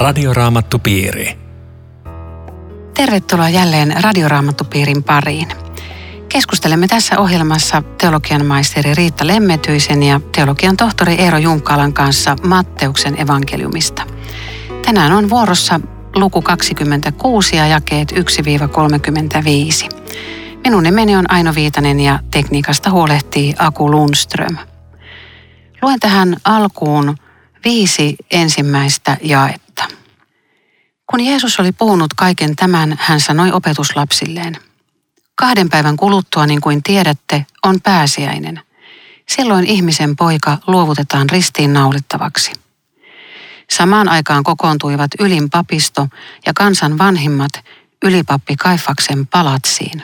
Radioraamattupiiri. Tervetuloa jälleen Radioraamattupiirin pariin. Keskustelemme tässä ohjelmassa teologian maisteri Riitta Lemmetyisen ja teologian tohtori Eero Junkkalan kanssa Matteuksen evankeliumista. Tänään on vuorossa luku 26 ja jakeet 1-35. Minun nimeni on Aino Viitanen ja tekniikasta huolehtii Aku Lundström. Luen tähän alkuun viisi ensimmäistä jaetta. Kun Jeesus oli puhunut kaiken tämän, hän sanoi opetuslapsilleen. Kahden päivän kuluttua, niin kuin tiedätte, on pääsiäinen. Silloin ihmisen poika luovutetaan ristiin naulittavaksi. Samaan aikaan kokoontuivat ylin papisto ja kansan vanhimmat ylipappi Kaifaksen palatsiin.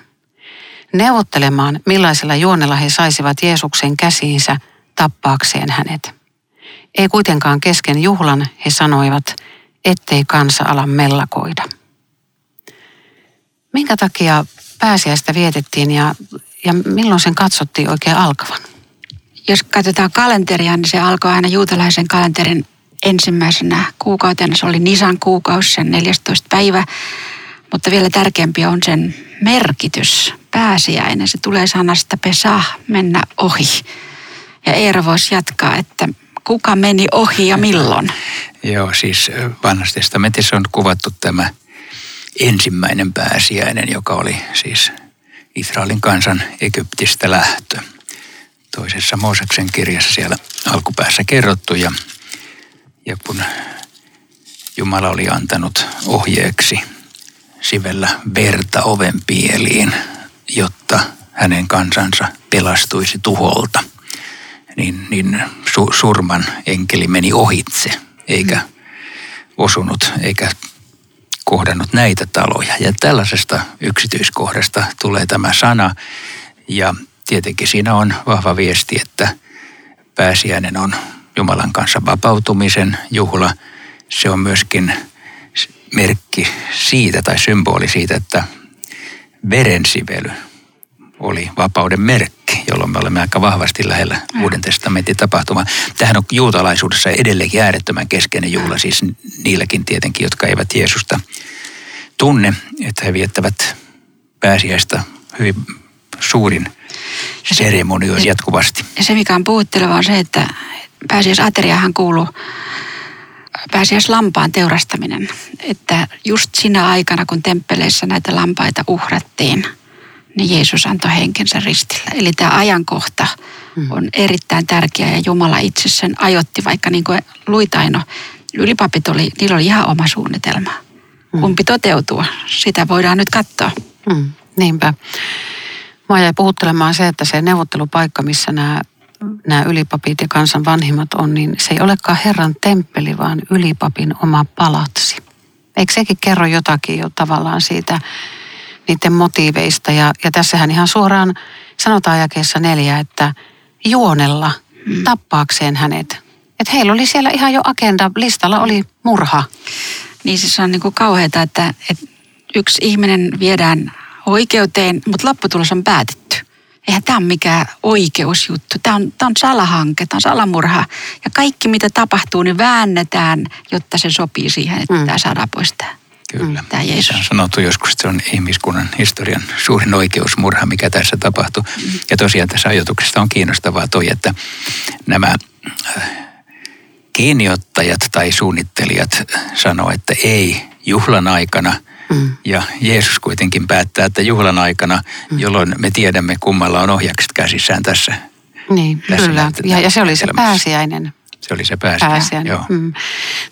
Neuvottelemaan, millaisella juonella he saisivat Jeesuksen käsiinsä tappaakseen hänet. Ei kuitenkaan kesken juhlan he sanoivat, ettei kansa ala mellakoida. Minkä takia pääsiäistä vietettiin ja, ja milloin sen katsottiin oikein alkavan? Jos katsotaan kalenteria, niin se alkoi aina juutalaisen kalenterin ensimmäisenä kuukautena. Se oli Nisan kuukausi, sen 14. päivä. Mutta vielä tärkeämpi on sen merkitys, pääsiäinen. Se tulee sanasta pesa, mennä ohi. Ja Eero voisi jatkaa, että kuka meni ohi ja milloin? Joo, siis vanhassa testamentissa on kuvattu tämä ensimmäinen pääsiäinen, joka oli siis Israelin kansan Egyptistä lähtö. Toisessa Mooseksen kirjassa siellä alkupäässä kerrottu ja, ja kun Jumala oli antanut ohjeeksi sivellä verta oven pieliin, jotta hänen kansansa pelastuisi tuholta – niin, niin su, surman enkeli meni ohitse, eikä osunut, eikä kohdannut näitä taloja. Ja tällaisesta yksityiskohdasta tulee tämä sana. Ja tietenkin siinä on vahva viesti, että pääsiäinen on Jumalan kanssa vapautumisen juhla. Se on myöskin merkki siitä tai symboli siitä, että verensively oli vapauden merkki, jolloin me olemme aika vahvasti lähellä ja. Uuden testamentin tapahtumaa. Tähän on juutalaisuudessa edelleenkin äärettömän keskeinen juhla, siis niilläkin tietenkin, jotka eivät Jeesusta tunne, että he viettävät pääsiäistä hyvin suurin seremonio jatkuvasti. Ja se, mikä on puhutteleva, on se, että pääsiäisateriahan kuuluu pääsiäis lampaan teurastaminen. Että just siinä aikana, kun temppeleissä näitä lampaita uhrattiin – niin Jeesus antoi henkensä ristillä. Eli tämä ajankohta mm. on erittäin tärkeä ja Jumala itse sen ajotti, vaikka niin kuin Luitaino, ylipapit oli, niillä oli ihan oma suunnitelma. Mm. Kumpi toteutua, sitä voidaan nyt katsoa. Mm. Niinpä. Mä jäi puhuttelemaan se, että se neuvottelupaikka, missä nämä, nämä ylipapit ja kansan vanhimmat on, niin se ei olekaan Herran temppeli, vaan ylipapin oma palatsi. Eikö sekin kerro jotakin jo tavallaan siitä niiden motiiveista. Ja, ja tässähän ihan suoraan sanotaan jakeessa neljä, että juonella tappaakseen hänet. Että heillä oli siellä ihan jo agenda, listalla oli murha. Niin siis on niin kuin kauheata, että, että yksi ihminen viedään oikeuteen, mutta lopputulos on päätetty. Eihän tämä ole mikään oikeusjuttu. Tämä on, tämä on salahanke, tämä on salamurha. Ja kaikki mitä tapahtuu, niin väännetään, jotta se sopii siihen, että mm. tämä saadaan pois tämä. Kyllä. Tämä Jeesus. Se on sanottu joskus, että se on ihmiskunnan historian suurin oikeusmurha, mikä tässä tapahtuu. Mm. Ja tosiaan tässä ajatuksesta on kiinnostavaa toi, että nämä äh, kiinniottajat tai suunnittelijat sanoo, että ei juhlan aikana – Mm. Ja Jeesus kuitenkin päättää, että juhlan aikana, mm. jolloin me tiedämme, kummalla on ohjakset käsissään tässä. Niin, tässä kyllä. Ja, ja se oli se pääsiäinen. Se oli se pääsiäinen. pääsiäinen. Joo. Mm.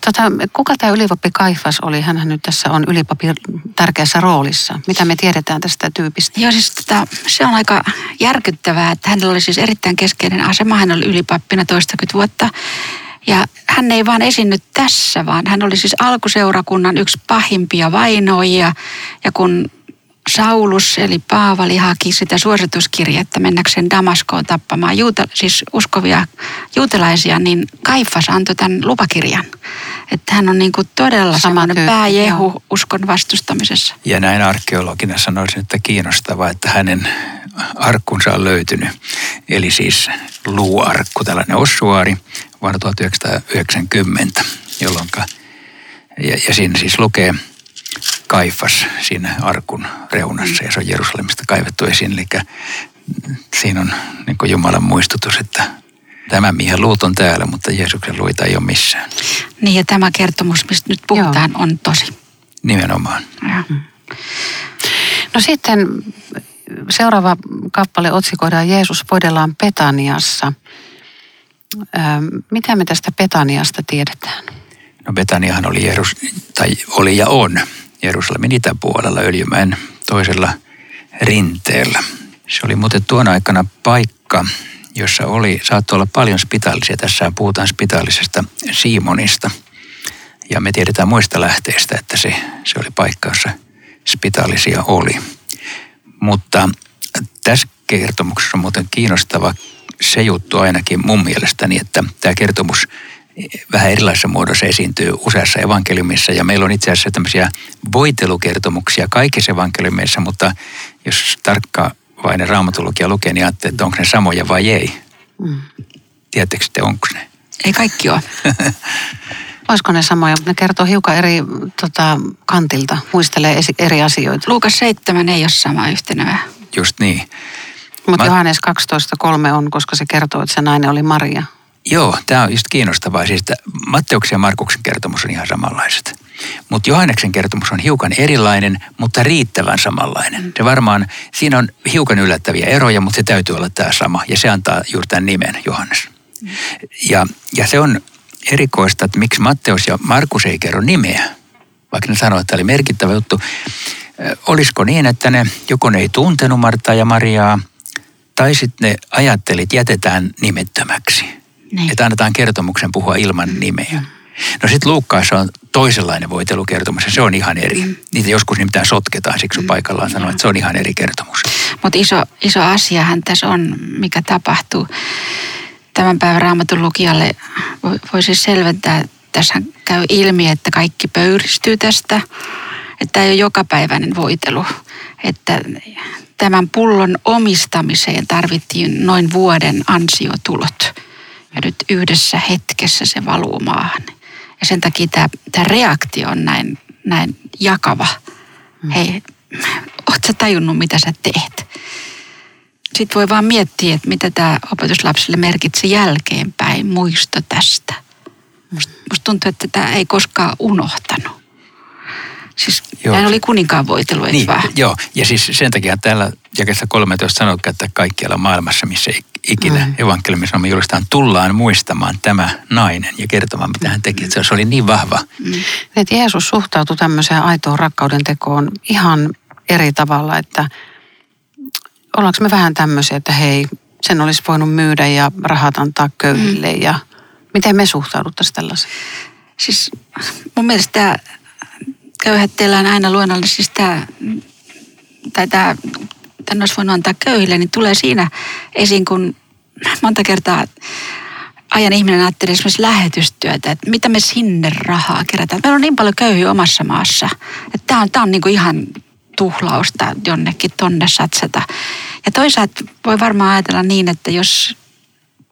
Tota, kuka tämä ylipappi Kaifas oli? Hän nyt tässä on ylipappi tärkeässä roolissa. Mitä me tiedetään tästä tyypistä? Joo, siis tota, se on aika järkyttävää, että hänellä oli siis erittäin keskeinen asema. Hän oli ylipappina toistakymmentä vuotta. Ja hän ei vaan esiinnyt tässä, vaan hän oli siis alkuseurakunnan yksi pahimpia vainoijia. Ja kun Saulus eli Paavali haki sitä suosituskirjettä mennäkseen Damaskoon tappamaan juuta, siis uskovia juutalaisia, niin Kaifas antoi tämän lupakirjan. Että hän on niin kuin todella Sama pääjehu joo. uskon vastustamisessa. Ja näin arkeologina sanoisin, että kiinnostavaa, että hänen arkkunsa on löytynyt. Eli siis luuarkku, tällainen ossuaari vuonna 1990, jolloin Ja, ja siinä siis lukee Kaifas siinä arkun reunassa ja se on Jerusalemista kaivettu esiin. Eli siinä on niin Jumalan muistutus, että tämä miehen luut on täällä, mutta Jeesuksen luita ei ole missään. Niin ja tämä kertomus, mistä nyt puhutaan, Joo. on tosi. Nimenomaan. Ja. No sitten seuraava kappale otsikoidaan Jeesus voidellaan Petaniassa. Mitä me tästä Petaniasta tiedetään? No Betaniahan oli, Jerus, tai oli ja on Jerusalemin itäpuolella Öljymäen toisella rinteellä. Se oli muuten tuona aikana paikka, jossa oli, saattoi olla paljon spitaalisia. Tässä puhutaan spitaalisesta Simonista. Ja me tiedetään muista lähteistä, että se, se oli paikka, jossa spitaalisia oli. Mutta tässä kertomuksessa on muuten kiinnostava se juttu ainakin mun mielestäni, että tämä kertomus vähän erilaisessa muodossa esiintyy useassa evankeliumissa ja meillä on itse asiassa tämmöisiä voitelukertomuksia kaikissa evankeliumissa, mutta jos tarkkaavainen raamatologia lukee, niin ajattelee, että onko ne samoja vai ei. Mm. Tiedättekö te, onko ne? Ei kaikki ole. Olisiko ne samoja, ne kertoo hiukan eri tota, kantilta, muistelee eri asioita. Luukas 7 ei ole sama yhtenevä. Just niin. Mutta Mä... Johannes 12.3 on, koska se kertoo, että se nainen oli Maria. Joo, tämä on just kiinnostavaa. Siis Matteuksen ja Markuksen kertomus on ihan samanlaiset. Mutta Johanneksen kertomus on hiukan erilainen, mutta riittävän samanlainen. Se varmaan, siinä on hiukan yllättäviä eroja, mutta se täytyy olla tämä sama. Ja se antaa juuri tämän nimen, Johannes. Ja, ja se on erikoista, että miksi Matteus ja Markus ei kerro nimeä, vaikka ne sanoivat, että tämä oli merkittävä juttu. Olisiko niin, että ne joko ne ei tuntenut Martaa ja Mariaa, tai sitten ne ajatteli, että jätetään nimettömäksi. Niin. Että annetaan kertomuksen puhua ilman nimeä. Mm. No sitten Luukkaassa on toisenlainen voitelukertomus ja se on ihan eri. Mm. Niitä joskus nimittäin sotketaan, siksi on paikallaan sanoa, että se on ihan eri kertomus. Mutta iso, iso asiahan tässä on, mikä tapahtuu tämän päivän raamatun lukijalle. Voisi siis selventää, että tässä käy ilmi, että kaikki pöyristyy tästä. Että tämä ei ole jokapäiväinen voitelu. Että tämän pullon omistamiseen tarvittiin noin vuoden ansiotulot ja nyt yhdessä hetkessä se valuu maahan. Ja sen takia tämä, tämä reaktio on näin, näin jakava. Mm. Hei, ootko tajunnut, mitä sä teet? Sitten voi vaan miettiä, että mitä tämä opetuslapsille merkitsi jälkeenpäin, muisto tästä. Musta, musta tuntuu, että tämä ei koskaan unohtanut. Siis hän oli kuninkaan voitelu, niin, Joo, ja siis sen takia täällä jakessa 13 sanoo, että kaikkialla maailmassa, missä ikinä mm. evankeliumissa me julistaan, tullaan muistamaan tämä nainen ja kertomaan, mitä hän teki. Että se oli niin vahva. Mm. Että Jeesus suhtautui tämmöiseen aitoon rakkauden tekoon ihan eri tavalla, että ollaanko me vähän tämmöisiä, että hei, sen olisi voinut myydä ja rahat antaa köyhille mm. ja miten me suhtauduttaisiin tällaiseen? Siis mun mielestä tämä köyhätteellään aina luonnollisesti tai tämä, tämän olisi voinut antaa köyhille, niin tulee siinä esiin, kun monta kertaa ajan ihminen ajattelee esimerkiksi lähetystyötä, että mitä me sinne rahaa kerätään. Meillä on niin paljon köyhiä omassa maassa, että tämä on, tämä on niin kuin ihan tuhlausta jonnekin tonne satsata. Ja toisaalta voi varmaan ajatella niin, että jos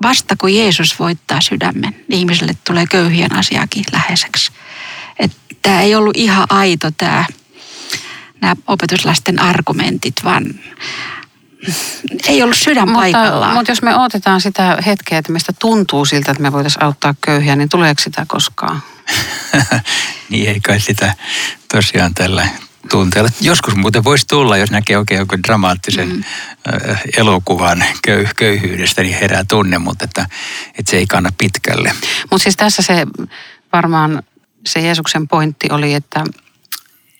vasta kun Jeesus voittaa sydämen, niin ihmiselle tulee köyhien asiakin läheiseksi tämä ei ollut ihan aito tämä, nämä opetuslasten argumentit, vaan ei ollut sydän mutta, paikallaan. Mutta jos me otetaan sitä hetkeä, että meistä tuntuu siltä, että me voitaisiin auttaa köyhiä, niin tuleeko sitä koskaan? niin ei kai sitä tosiaan tällä tunteella. Joskus muuten voisi tulla, jos näkee oikein joku dramaattisen mm. elokuvan köy, köyhyydestä, niin herää tunne, mutta että, että se ei kanna pitkälle. Mutta siis tässä se varmaan se Jeesuksen pointti oli, että,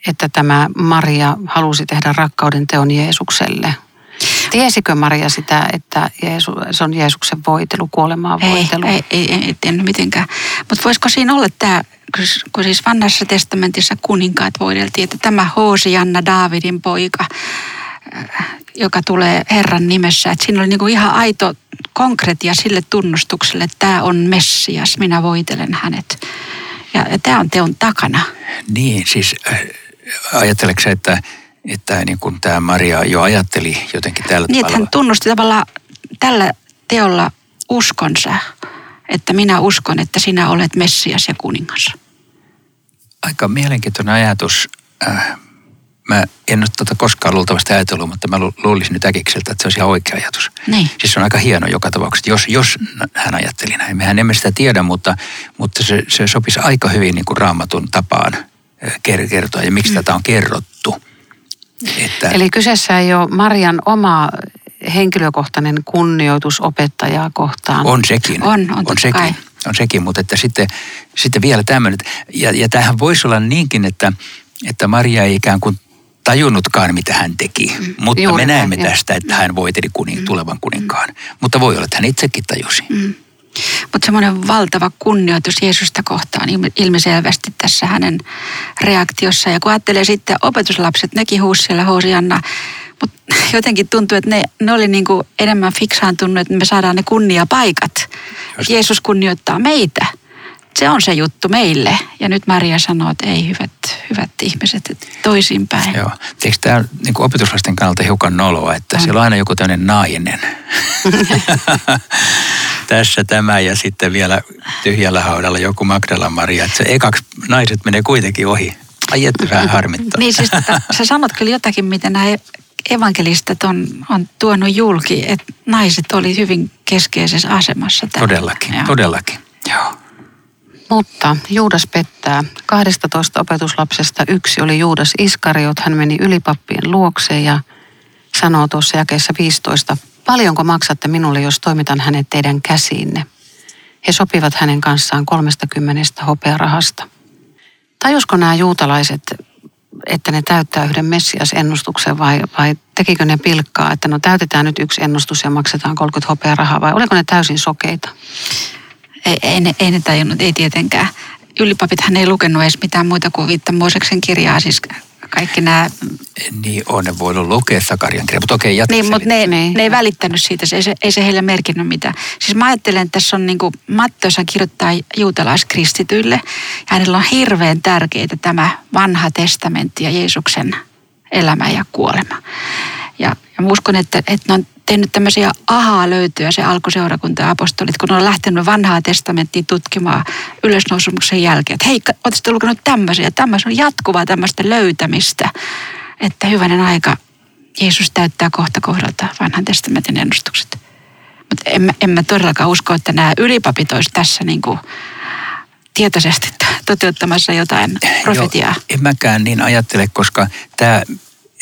että tämä Maria halusi tehdä rakkauden teon Jeesukselle. Tiesikö Maria sitä, että Jeesu, se on Jeesuksen voitelu, kuolemaan voitelu? Ei, ei, ei, ei tiennyt mitenkään. Mutta voisiko siinä olla tämä, kun siis vanhassa testamentissa kuninkaat voideltiin, että tämä Janna Daavidin poika, äh, joka tulee Herran nimessä. Että siinä oli niinku ihan aito konkretia sille tunnustukselle, että tämä on Messias, minä voitelen hänet. Ja, ja tämä on teon takana. Niin, siis äh, ajatteleksä, että, että niin kuin tämä Maria jo ajatteli jotenkin tällä Niin, että hän tunnusti tavallaan tällä teolla uskonsa, että minä uskon, että sinä olet Messias ja kuningas. aika mielenkiintoinen ajatus. Äh, mä en ole tota koskaan luultavasti ajatellut, mutta mä luulisin nyt äkikseltä, että se olisi ihan oikea ajatus. Niin. Siis se on aika hieno joka tapauksessa, jos, jos hän ajatteli näin. Mehän emme sitä tiedä, mutta, mutta se, se sopisi aika hyvin niin kuin raamatun tapaan kertoa ja miksi mm. tätä on kerrottu. Että... Eli kyseessä ei ole Marian oma henkilökohtainen kunnioitus opettajaa kohtaan. On sekin. On, on, on sekin. Kai. On sekin, mutta että sitten, sitten vielä tämmöinen. Ja, ja tämähän voisi olla niinkin, että, että Maria ei ikään kuin tajunnutkaan, mitä hän teki. Mm. Mutta Juuri me näemme tästä, että hän voiteli kunin, mm. tulevan kuninkaan. Mm. Mutta voi olla, että hän itsekin tajusi. Mm. Mutta semmoinen valtava kunnioitus Jeesusta kohtaan ilmiselvästi tässä hänen reaktiossa. Ja kun ajattelee sitten opetuslapset, nekin huusi siellä Hosianna mutta jotenkin tuntuu, että ne, ne oli niin kuin enemmän fiksaantunut, että me saadaan ne kunniapaikat. Just. Jeesus kunnioittaa meitä. Se on se juttu meille. Ja nyt Maria sanoo, että ei hyvät, hyvät ihmiset, että toisinpäin. Joo. Eikö tämä niin opetuslasten kannalta hiukan noloa, että on. siellä on aina joku tämmöinen nainen. Tässä tämä ja sitten vielä tyhjällä haudalla joku Magdala Maria. Että se ekaksi naiset menee kuitenkin ohi. Ai että vähän harmittaa. niin siis tota, sä sanot kyllä jotakin, mitä nämä evankelistat on, on tuonut julki, että naiset oli hyvin keskeisessä asemassa. Tällä. Todellakin, Joo. todellakin. Joo. Mutta Juudas pettää. 12 opetuslapsesta yksi oli Juudas Iskariot. Hän meni ylipappien luokse ja sanoo tuossa jakeessa 15, paljonko maksatte minulle, jos toimitan hänet teidän käsiinne? He sopivat hänen kanssaan 30 hopearahasta. Tajusko nämä juutalaiset että ne täyttää yhden Messias-ennustuksen vai, vai tekikö ne pilkkaa, että no täytetään nyt yksi ennustus ja maksetaan 30 hopea rahaa vai oliko ne täysin sokeita? Ei, ei, ne, ei ne tajunnut, ei tietenkään. Ylipapithan ei lukenut edes mitään muita kuin Viitta Mooseksen kirjaa, siis kaikki nämä... Niin on, ne voinut lukea Sakarian kirjaa, mutta okei, jatka Niin, mutta ne, niin. ne ei välittänyt siitä, se, ei, se, ei se heille merkinnyt mitään. Siis mä ajattelen, että tässä on niin kuin Matteossa kirjoittaa juutalaiskristityille, ja hänellä on hirveän tärkeää tämä vanha testamentti ja Jeesuksen elämä ja kuolema. Ja, ja uskon, että, että ne on tehnyt tämmöisiä ahaa löytyä se alkuseurakunta ja apostolit, kun on lähtenyt vanhaa testamenttia tutkimaan ylösnousemuksen jälkeen. Että hei, oletko lukenut tämmöisiä? Tämmöisiä on jatkuvaa tämmöistä löytämistä, että hyvänen aika Jeesus täyttää kohta kohdalta vanhan testamentin ennustukset. Mutta en, en mä todellakaan usko, että nämä ylipapit olisi tässä niin kuin tietoisesti toteuttamassa jotain profetiaa. Joo, en mäkään niin ajattele, koska tämä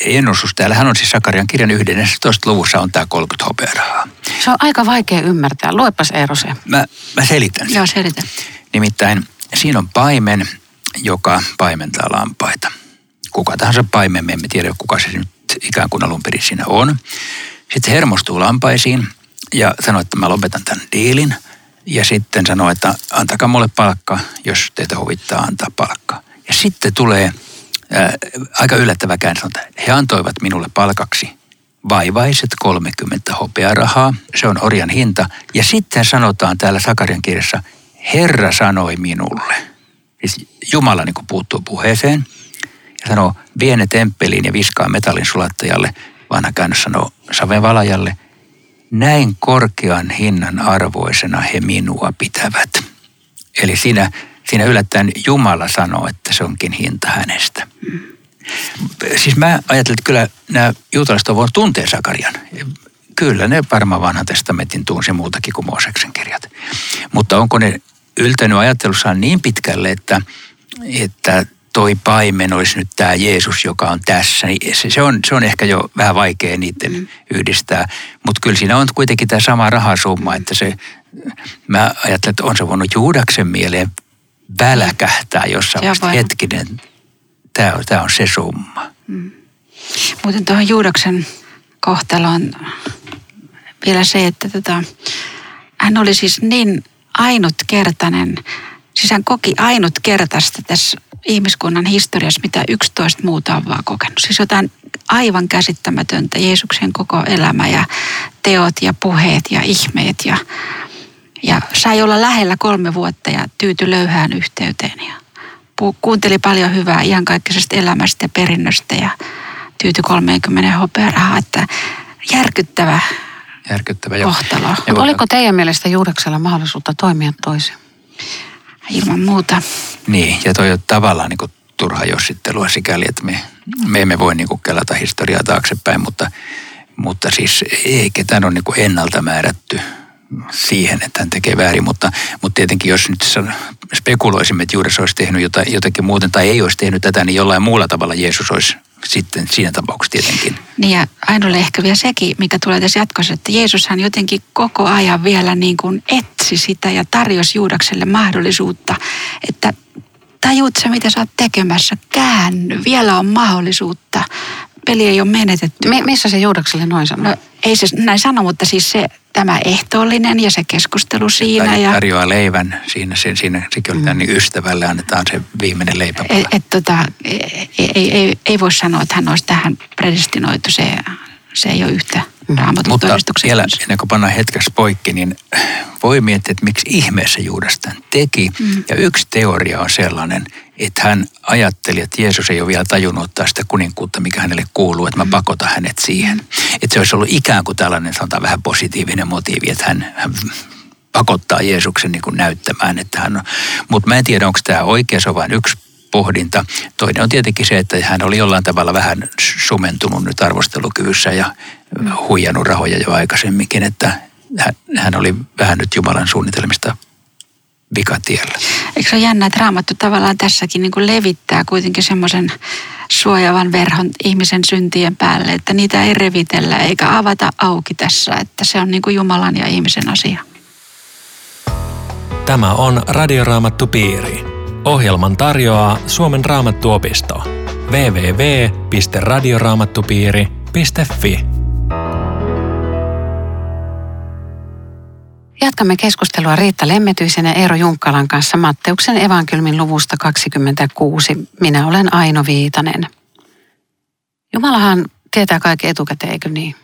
ennustus. Täällähän on siis Sakarian kirjan 11. luvussa on tämä 30 hopearahaa. Se on aika vaikea ymmärtää. Luepas Eero se. Mä, mä selitän sen. Joo, selitän. Nimittäin siinä on paimen, joka paimentaa lampaita. Kuka tahansa paimen, me emme tiedä kuka se nyt ikään kuin alun perin siinä on. Sitten se hermostuu lampaisiin ja sanoo, että mä lopetan tämän diilin. Ja sitten sanoo, että antakaa mulle palkka, jos teitä huvittaa antaa palkka. Ja sitten tulee ää, aika yllättävä käännös, he antoivat minulle palkaksi vaivaiset 30 hopearahaa, se on orjan hinta. Ja sitten sanotaan täällä Sakarian kirjassa, Herra sanoi minulle. Siis Jumala niin puuttuu puheeseen ja sanoo, viene temppeliin ja viskaa metallin sulattajalle. Vanha käännös sanoo saven valajalle, näin korkean hinnan arvoisena he minua pitävät. Eli siinä siinä yllättäen Jumala sanoo, että se onkin hinta hänestä. Siis mä ajattelen, että kyllä nämä juutalaiset on voinut tuntea Sakarian. Kyllä ne varmaan vanhan testamentin tunsi muutakin kuin Mooseksen kirjat. Mutta onko ne yltänyt ajattelussaan niin pitkälle, että, että toi paimen olisi nyt tämä Jeesus, joka on tässä. Niin se, se, on, se on ehkä jo vähän vaikea niiden mm. yhdistää. Mutta kyllä siinä on kuitenkin tämä sama rahasumma, että se, mä ajattelen, että on se voinut Juudaksen mieleen väläkähtää jossain vaiheessa. Hetkinen, tämä on, tämä on se summa. Mm. Muuten tuohon Juudaksen kohtaloon vielä se, että tota, hän oli siis niin ainutkertainen, siis hän koki ainutkertaista tässä ihmiskunnan historiassa, mitä 11 muuta on vaan kokenut. Siis jotain aivan käsittämätöntä Jeesuksen koko elämä ja teot ja puheet ja ihmeet ja ja sai olla lähellä kolme vuotta ja tyyty löyhään yhteyteen. Ja kuunteli paljon hyvää iankaikkisesta elämästä ja perinnöstä ja tyyty 30 hopearahaa. Että järkyttävä, järkyttävä kohtalo. Ja Oliko teidän mielestä Juudeksella mahdollisuutta toimia toisin? Ilman muuta. Niin, ja toi on tavallaan niin kuin turha jossittelua sikäli, että me, me emme voi niin kuin kelata historiaa taaksepäin, mutta, mutta siis ei ketään ole niin kuin ennalta määrätty siihen, että hän tekee väärin, mutta, mutta tietenkin jos nyt spekuloisimme, että Juudas olisi tehnyt jotakin muuten tai ei olisi tehnyt tätä, niin jollain muulla tavalla Jeesus olisi sitten siinä tapauksessa tietenkin. Niin ja ainoalle ehkä vielä sekin, mikä tulee tässä jatkossa, että Jeesushan jotenkin koko ajan vielä niin kuin etsi sitä ja tarjosi Juudakselle mahdollisuutta, että tajuut sä, mitä sä oot tekemässä, käänny, vielä on mahdollisuutta. Peli ei ole menetetty. Mi- missä se Juudakselle noin sanoi? No, ei se näin sano, mutta siis se tämä ehtoollinen ja se keskustelu siinä. Tai ja... tarjoaa leivän siinä, siinä, siinä sekin mm. niin ystävälle annetaan se viimeinen leipäpala. Et, et, tota, ei, ei, ei, ei voi sanoa, että hän olisi tähän predestinoitu, se, se ei ole yhtä raamatun Mutta vielä ennen kuin pannaan hetkeksi poikki, niin voi miettiä, että miksi ihmeessä Juudas tämän teki. Mm. Ja yksi teoria on sellainen, että hän ajatteli, että Jeesus ei ole vielä tajunnut ottaa sitä kuninkuutta, mikä hänelle kuuluu, että mä mm. pakotan hänet siihen. Että se olisi ollut ikään kuin tällainen, sanotaan vähän positiivinen motiivi, että hän, hän pakottaa Jeesuksen niin kuin näyttämään, että hän on. Mutta mä en tiedä, onko tämä oikea, se on vain yksi pohdinta. Toinen on tietenkin se, että hän oli jollain tavalla vähän sumentunut nyt arvostelukyvyssä ja huijannut rahoja jo aikaisemminkin, että hän oli vähän nyt Jumalan suunnitelmista vikatiellä. Eikö se ole jännä, että Raamattu tavallaan tässäkin niin kuin levittää kuitenkin semmoisen suojavan verhon ihmisen syntien päälle, että niitä ei revitellä eikä avata auki tässä, että se on niin kuin Jumalan ja ihmisen asia. Tämä on Radioraamattu Piiri. Ohjelman tarjoaa Suomen Raamattuopisto. www.radioraamattupiiri.fi Jatkamme keskustelua Riitta Lemmetyisen ja Eero Junkkalan kanssa Matteuksen evankelmin luvusta 26. Minä olen Aino Viitanen. Jumalahan tietää kaiken etukäteen, eikö niin?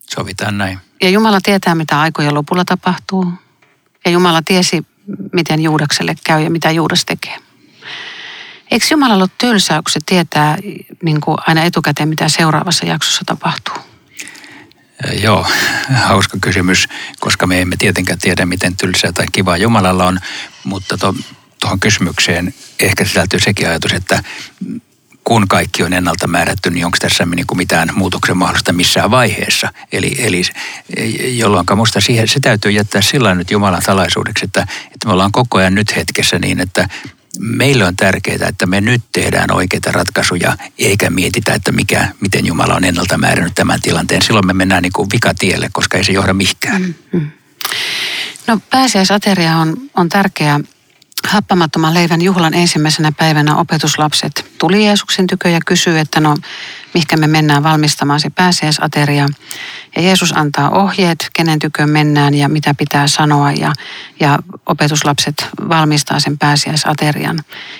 Sovitaan näin. Ja Jumala tietää, mitä aikojen lopulla tapahtuu. Ja Jumala tiesi, miten Juudakselle käy ja mitä Juudas tekee. Eikö Jumala ollut tylsää, kun se tietää niin kuin aina etukäteen, mitä seuraavassa jaksossa tapahtuu? Joo, hauska kysymys, koska me emme tietenkään tiedä, miten tylsää tai kivaa Jumalalla on, mutta tuohon kysymykseen ehkä sisältyy sekin ajatus, että kun kaikki on ennalta määrätty, niin onko tässä niin kuin mitään muutoksen mahdollista missään vaiheessa. Eli, eli jolloin minusta siihen, se täytyy jättää sillä nyt Jumalan salaisuudeksi, että, että me ollaan koko ajan nyt hetkessä niin, että meille on tärkeää, että me nyt tehdään oikeita ratkaisuja, eikä mietitä, että mikä, miten Jumala on ennalta määrännyt tämän tilanteen. Silloin me mennään niin kuin vikatielle, koska ei se johda mihinkään. Mm-hmm. No pääsiäisateria on, on tärkeä happamattoman leivän juhlan ensimmäisenä päivänä opetuslapset tuli Jeesuksen tykö ja kysyi, että no mihinkä me mennään valmistamaan se pääsiäisateria. Ja Jeesus antaa ohjeet, kenen tykö mennään ja mitä pitää sanoa ja, ja opetuslapset valmistaa sen pääsiäisaterian.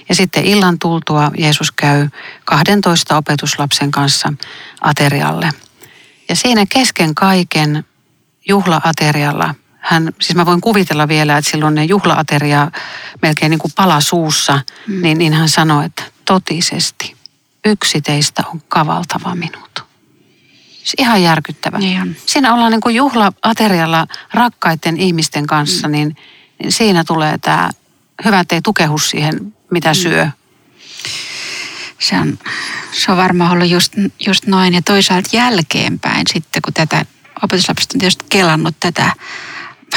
Ja sitten illan tultua Jeesus käy 12 opetuslapsen kanssa aterialle. Ja siinä kesken kaiken juhlaaterialla hän, siis mä voin kuvitella vielä, että silloin ne juhlaateria melkein niin kuin pala suussa, mm. niin, niin hän sanoi, että totisesti yksi teistä on kavaltava minut. Siis ihan järkyttävä. Niin Siinä ollaan niin kuin juhlaaterialla rakkaiden ihmisten kanssa, mm. niin, niin siinä tulee tämä hyvä, ettei tukehu siihen, mitä mm. syö. Se on, se on varmaan ollut just, just noin. Ja toisaalta jälkeenpäin sitten, kun tätä opetuslapset on tietysti kelannut tätä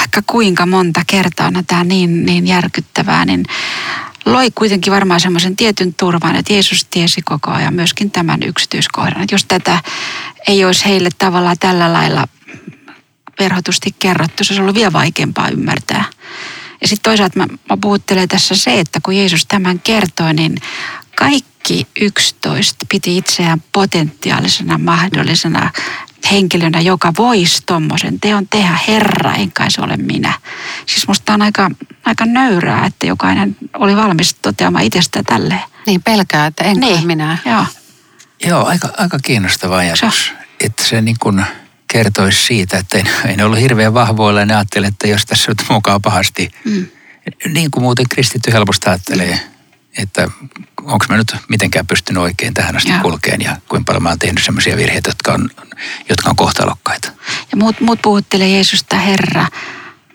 vaikka kuinka monta kertaa on tämä niin, niin järkyttävää, niin loi kuitenkin varmaan semmoisen tietyn turvan, että Jeesus tiesi koko ajan myöskin tämän yksityiskohdan. Että jos tätä ei olisi heille tavallaan tällä lailla verhotusti kerrottu, se olisi ollut vielä vaikeampaa ymmärtää. Ja sitten toisaalta mä, mä puhuttelen tässä se, että kun Jeesus tämän kertoi, niin kaikki 11 piti itseään potentiaalisena mahdollisena henkilönä, joka voisi tuommoisen teon tehdä, Herra, enkä se ole minä. Siis musta on aika, aika nöyrää, että jokainen oli valmis toteamaan itsestä tälleen. Niin pelkää, että enkä niin. minä. Joo. Joo, aika, aika kiinnostava ajatus. Se. Että se niin kuin kertoisi siitä, että ei ne ollut hirveän vahvoilla ja ne ajattelivat, että jos tässä on mukaan pahasti. Mm. Niin kuin muuten kristitty helposti ajattelee. Että onko mä nyt mitenkään pystynyt oikein tähän asti kulkeen ja kuinka paljon mä oon tehnyt sellaisia virheitä, jotka on, jotka on kohtalokkaita. Ja muut, muut puhuttelee Jeesusta Herra,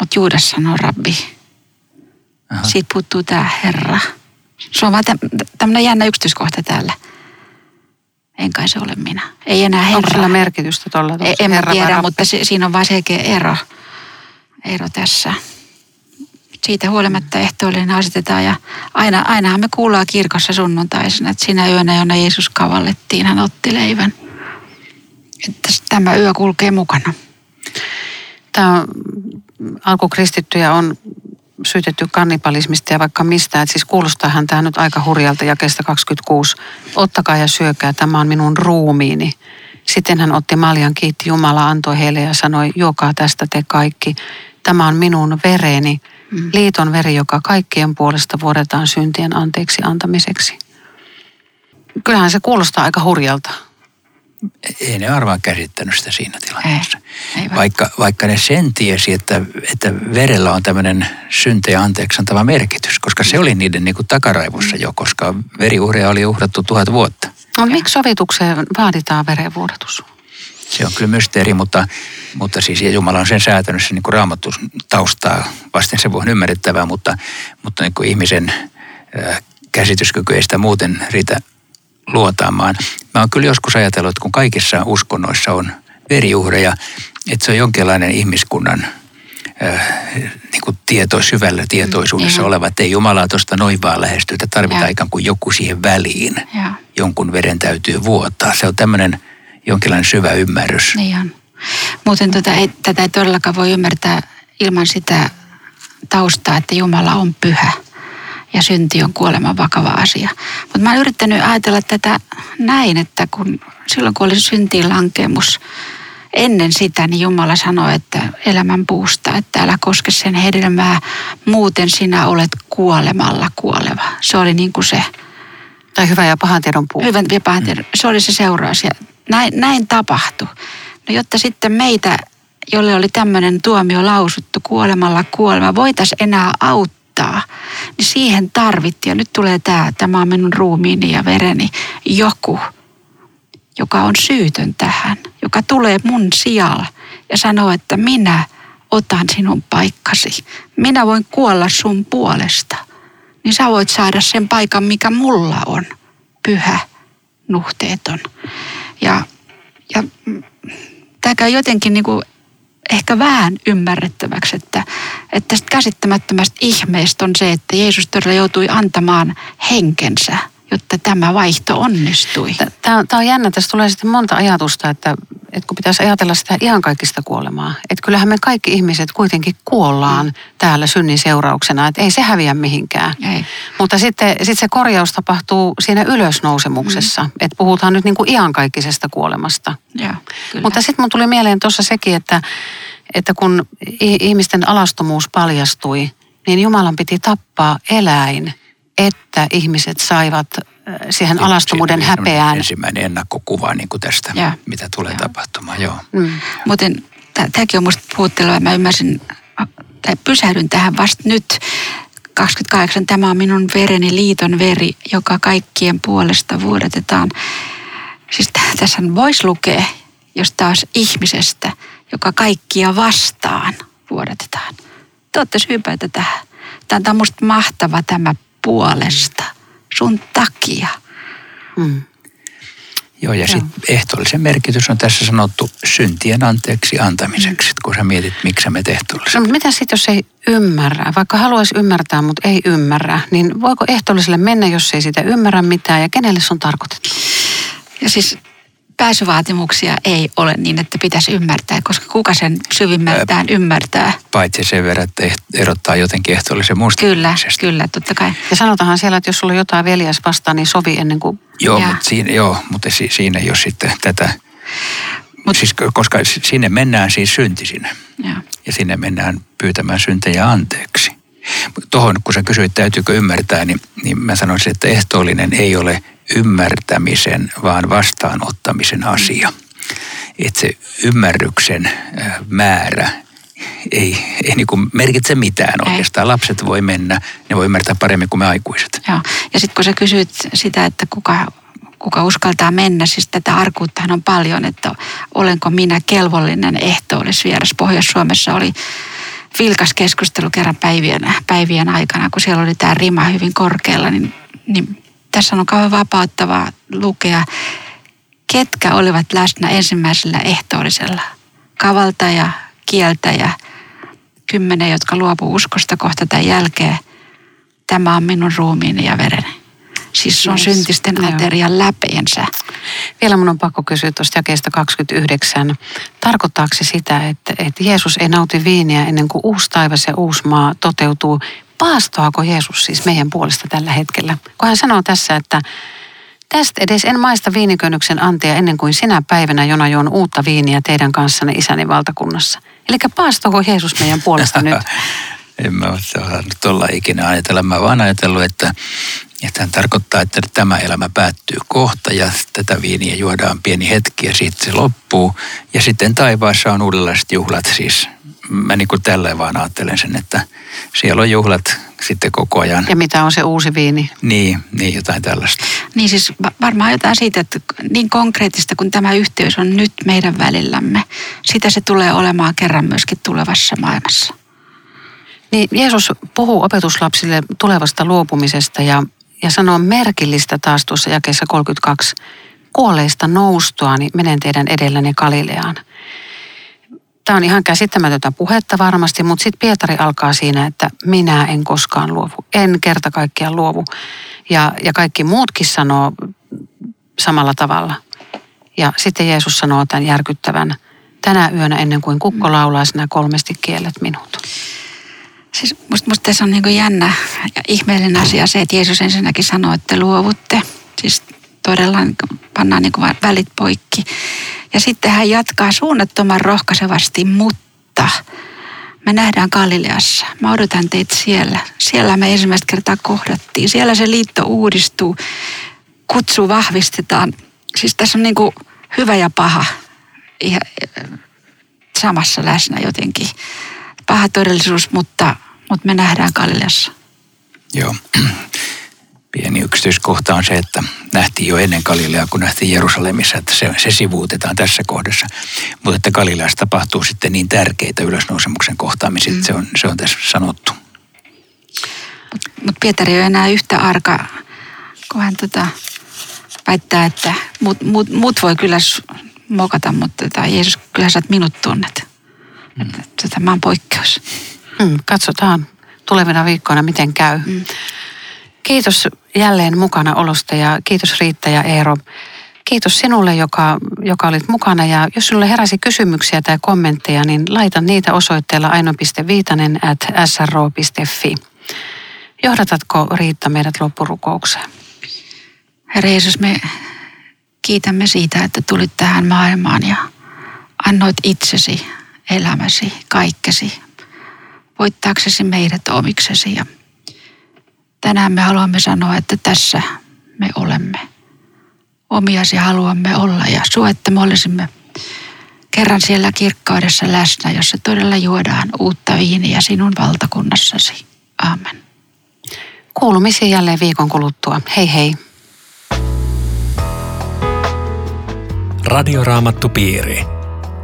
mutta Juudas sanoo Rabbi. Aha. Siitä puuttuu tämä Herra. Se on vaan tämmöinen jännä yksityiskohta täällä. En kai se ole minä. Ei enää Herra. Onko sillä merkitystä tuolla? En, en herra tiedä, mutta se, siinä on vaan selkeä ero, ero tässä. Siitä huolimatta ehtoollinen asetetaan ja aina, ainahan me kuullaan kirkossa sunnuntaisena, että siinä yönä, jona Jeesus kavallettiin, hän otti leivän. Että tämä yö kulkee mukana. Tämä on, alkukristittyjä on syytetty kannibalismista ja vaikka mistä. Että siis kuulostaahan tämä nyt aika hurjalta jakeesta 26. Ottakaa ja syökää, tämä on minun ruumiini. Sitten hän otti maljan, kiitti Jumala, antoi heille ja sanoi, juokaa tästä te kaikki. Tämä on minun vereni, mm. liiton veri, joka kaikkien puolesta vuodetaan syntien anteeksi antamiseksi. Kyllähän se kuulostaa aika hurjalta ei ne arvaan käsittänyt sitä siinä tilanteessa. Ei, ei vaikka, vaikka ne sen tiesi, että, että verellä on tämmöinen syntejä anteeksi antava merkitys, koska se oli niiden niin kuin takaraivossa jo, koska veriuhreja oli uhrattu tuhat vuotta. No, miksi sovitukseen vaaditaan verenvuodatus? Se on kyllä mysteeri, mutta, mutta siis Jumala on sen säätänyt sen niin raamattu taustaa vasten se voi ymmärrettävää, mutta, mutta niin kuin ihmisen käsityskyky ei sitä muuten riitä luotaamaan. Mä oon kyllä joskus ajatellut, että kun kaikissa uskonnoissa on veriuhreja, että se on jonkinlainen ihmiskunnan äh, niin kuin tieto, syvällä tietoisuudessa mm, oleva, että ei Jumalaa tuosta noin vaan lähesty, että tarvitaan ja. ikään kuin joku siihen väliin. Ja. Jonkun veren täytyy vuottaa. Se on tämmöinen jonkinlainen syvä ymmärrys. Niin on. Muuten tota, ei, tätä ei todellakaan voi ymmärtää ilman sitä taustaa, että Jumala on pyhä ja synti on kuoleman vakava asia. Mutta mä oon yrittänyt ajatella tätä näin, että kun silloin kun oli syntiin lankemus, ennen sitä niin Jumala sanoi, että elämän puusta, että älä koske sen hedelmää, muuten sinä olet kuolemalla kuoleva. Se oli niin kuin se. Tai hyvä ja pahan tiedon puu. Hyvän ja pahan tiedon. Se oli se seuraus ja näin, näin tapahtui. No jotta sitten meitä, jolle oli tämmöinen tuomio lausuttu kuolemalla kuolema, voitaisiin enää auttaa niin siihen tarvittiin. Ja nyt tulee tämä, tämä on minun ruumiini ja vereni, joku, joka on syytön tähän, joka tulee mun sijalla ja sanoo, että minä otan sinun paikkasi. Minä voin kuolla sun puolesta. Niin sä voit saada sen paikan, mikä mulla on. Pyhä, nuhteeton. Ja, ja tämä käy jotenkin niin kuin ehkä vähän ymmärrettäväksi, että, että tästä käsittämättömästä ihmeestä on se, että Jeesus todella joutui antamaan henkensä, jotta tämä vaihto onnistui. Tämä, on jännä, tässä tulee sitten monta ajatusta, että, että kun pitäisi ajatella sitä ihan kaikista kuolemaa. Että kyllähän me kaikki ihmiset kuitenkin kuollaan mm. täällä synnin seurauksena, että ei se häviä mihinkään. Ei. Mutta sitten, sitten se korjaus tapahtuu siinä ylösnousemuksessa, mm. että puhutaan nyt niin kuin iankaikkisesta kuolemasta. Ja, Mutta sitten mun tuli mieleen tuossa sekin, että, että kun ihmisten alastomuus paljastui, niin Jumalan piti tappaa eläin, että ihmiset saivat siihen niin, alastomuuden häpeään. Ensimmäinen ennakkokuva niin kuin tästä, ja. mitä tulee ja. tapahtumaan. Joo. Mm. Muuten tämäkin on minusta puhuttelua. Mä ymmärsin, tai pysähdyn tähän vasta nyt. 28. Tämä on minun vereni, liiton veri, joka kaikkien puolesta vuodetetaan. Siis tässä voisi lukea, jos taas ihmisestä, joka kaikkia vastaan vuodetetaan. Te olette syypäitä tähän. Tämä on minusta mahtava tämä puolesta, sun takia. Mm. Joo, ja sitten ehtoollisen merkitys on tässä sanottu syntien anteeksi antamiseksi, kun sä mietit, miksi me ehtoollisen. No, mitä sitten, jos ei ymmärrä, vaikka haluaisi ymmärtää, mutta ei ymmärrä, niin voiko ehtoolliselle mennä, jos ei sitä ymmärrä mitään, ja kenelle se on tarkoitettu? Ja siis pääsyvaatimuksia ei ole niin, että pitäisi ymmärtää, koska kuka sen syvimmältään ymmärtää. Paitsi sen verran, että erottaa jotenkin ehtoollisen muusta. Kyllä, kyllä, totta kai. Ja sanotaanhan siellä, että jos sulla on jotain veljas vastaan, niin sovi ennen kuin... Joo, mutta siinä, joo, mutta siinä ei ole sitten tätä... Mut, siis, koska sinne mennään siis syntisinä. Ja. ja sinne mennään pyytämään syntejä anteeksi. Tuohon, kun sä kysyit, täytyykö ymmärtää, niin, niin mä sanoisin, että ehtoollinen ei ole ymmärtämisen, vaan vastaanottamisen asia. Että se ymmärryksen määrä ei, ei niin kuin merkitse mitään oikeastaan. Ei. Lapset voi mennä, ne voi ymmärtää paremmin kuin me aikuiset. Joo. Ja sitten kun sä kysyt sitä, että kuka, kuka uskaltaa mennä, siis tätä arkuuttahan on paljon, että olenko minä kelvollinen ehtoollisvieras. Pohjois-Suomessa oli vilkas keskustelu kerran päivien, päivien aikana, kun siellä oli tämä rima hyvin korkealla, niin, niin tässä on kauhean vapauttavaa lukea, ketkä olivat läsnä ensimmäisellä ehtoollisella. Kavaltaja, kieltäjä, kymmenen, jotka luopu uskosta kohta tämän jälkeen. Tämä on minun ruumiini ja vereni. Siis se on yes. syntisten aterian läpeensä. Vielä mun on pakko kysyä tuosta jakeesta 29. Tarkoittaako se sitä, että, että Jeesus ei nauti viiniä ennen kuin uusi taivas ja uusi maa toteutuu? Paastoako Jeesus siis meidän puolesta tällä hetkellä? Kun hän sanoo tässä, että Tästä edes en maista viinikönnyksen antia ennen kuin sinä päivänä, jona juon uutta viiniä teidän kanssanne isäni valtakunnassa. Eli paastoko Jeesus meidän puolesta nyt? en mä ole tuolla ikinä ajatella. Mä vaan ajatellut, että, että hän tarkoittaa, että tämä elämä päättyy kohta ja tätä viiniä juodaan pieni hetki ja sitten se loppuu. Ja sitten taivaassa on uudenlaiset juhlat siis. Mä niin kuin tälleen vaan ajattelen sen, että siellä on juhlat sitten koko ajan. Ja mitä on se uusi viini? Niin, niin jotain tällaista. Niin siis varmaan jotain siitä, että niin konkreettista kuin tämä yhteys on nyt meidän välillämme, sitä se tulee olemaan kerran myöskin tulevassa maailmassa. Niin Jeesus puhuu opetuslapsille tulevasta luopumisesta ja, ja sanoo merkillistä taas tuossa jakeessa 32. Kuolleista noustua, niin menen teidän edelläni Galileaan. Tämä on ihan käsittämätöntä puhetta varmasti, mutta sitten Pietari alkaa siinä, että minä en koskaan luovu. En kerta kaikkiaan luovu. Ja, ja kaikki muutkin sanoo samalla tavalla. Ja sitten Jeesus sanoo tämän järkyttävän, tänä yönä ennen kuin kukko laulaa, sinä kolmesti kielet minut. Siis musta, musta tässä on niin jännä ja ihmeellinen asia se, että Jeesus ensinnäkin sanoo, että luovutte. Siis todella niin pannaan niin välit poikki. Ja sitten hän jatkaa suunnattoman rohkaisevasti, mutta me nähdään Galileassa. Mä odotan teitä siellä. Siellä me ensimmäistä kertaa kohdattiin. Siellä se liitto uudistuu, kutsu vahvistetaan. Siis tässä on niin kuin hyvä ja paha ihan samassa läsnä jotenkin. Paha todellisuus, mutta, mutta me nähdään Galileassa. Joo pieni yksityiskohta on se, että nähtiin jo ennen Galileaa, kun nähtiin Jerusalemissa, että se, se sivuutetaan tässä kohdassa. Mutta että Galileassa tapahtuu sitten niin tärkeitä ylösnousemuksen kohtaamisia, mm. se, on, se on tässä sanottu. Mutta mut Pietari ei ole enää yhtä arka, kun hän tota, väittää, että mut, mut, mut voi kyllä mokata, mutta tota, Jeesus, kyllä sä minut tunnet. Että, tota, mä oon poikkeus. Mm, katsotaan tulevina viikkoina, miten käy. Mm. Kiitos jälleen mukana olosta ja kiitos Riitta ja Eero. Kiitos sinulle, joka, joka olit mukana ja jos sinulle heräsi kysymyksiä tai kommentteja, niin laita niitä osoitteella aino.viitanen at sro.fi. Johdatatko Riitta meidät loppurukoukseen? Herra Jeesus, me kiitämme siitä, että tulit tähän maailmaan ja annoit itsesi, elämäsi, kaikkesi, voittaaksesi meidät omiksesi ja tänään me haluamme sanoa, että tässä me olemme. Omiasi haluamme olla ja sua, että me olisimme kerran siellä kirkkaudessa läsnä, jossa todella juodaan uutta viiniä sinun valtakunnassasi. Amen. Kuulumisiin jälleen viikon kuluttua. Hei hei. Radioraamattupiiri.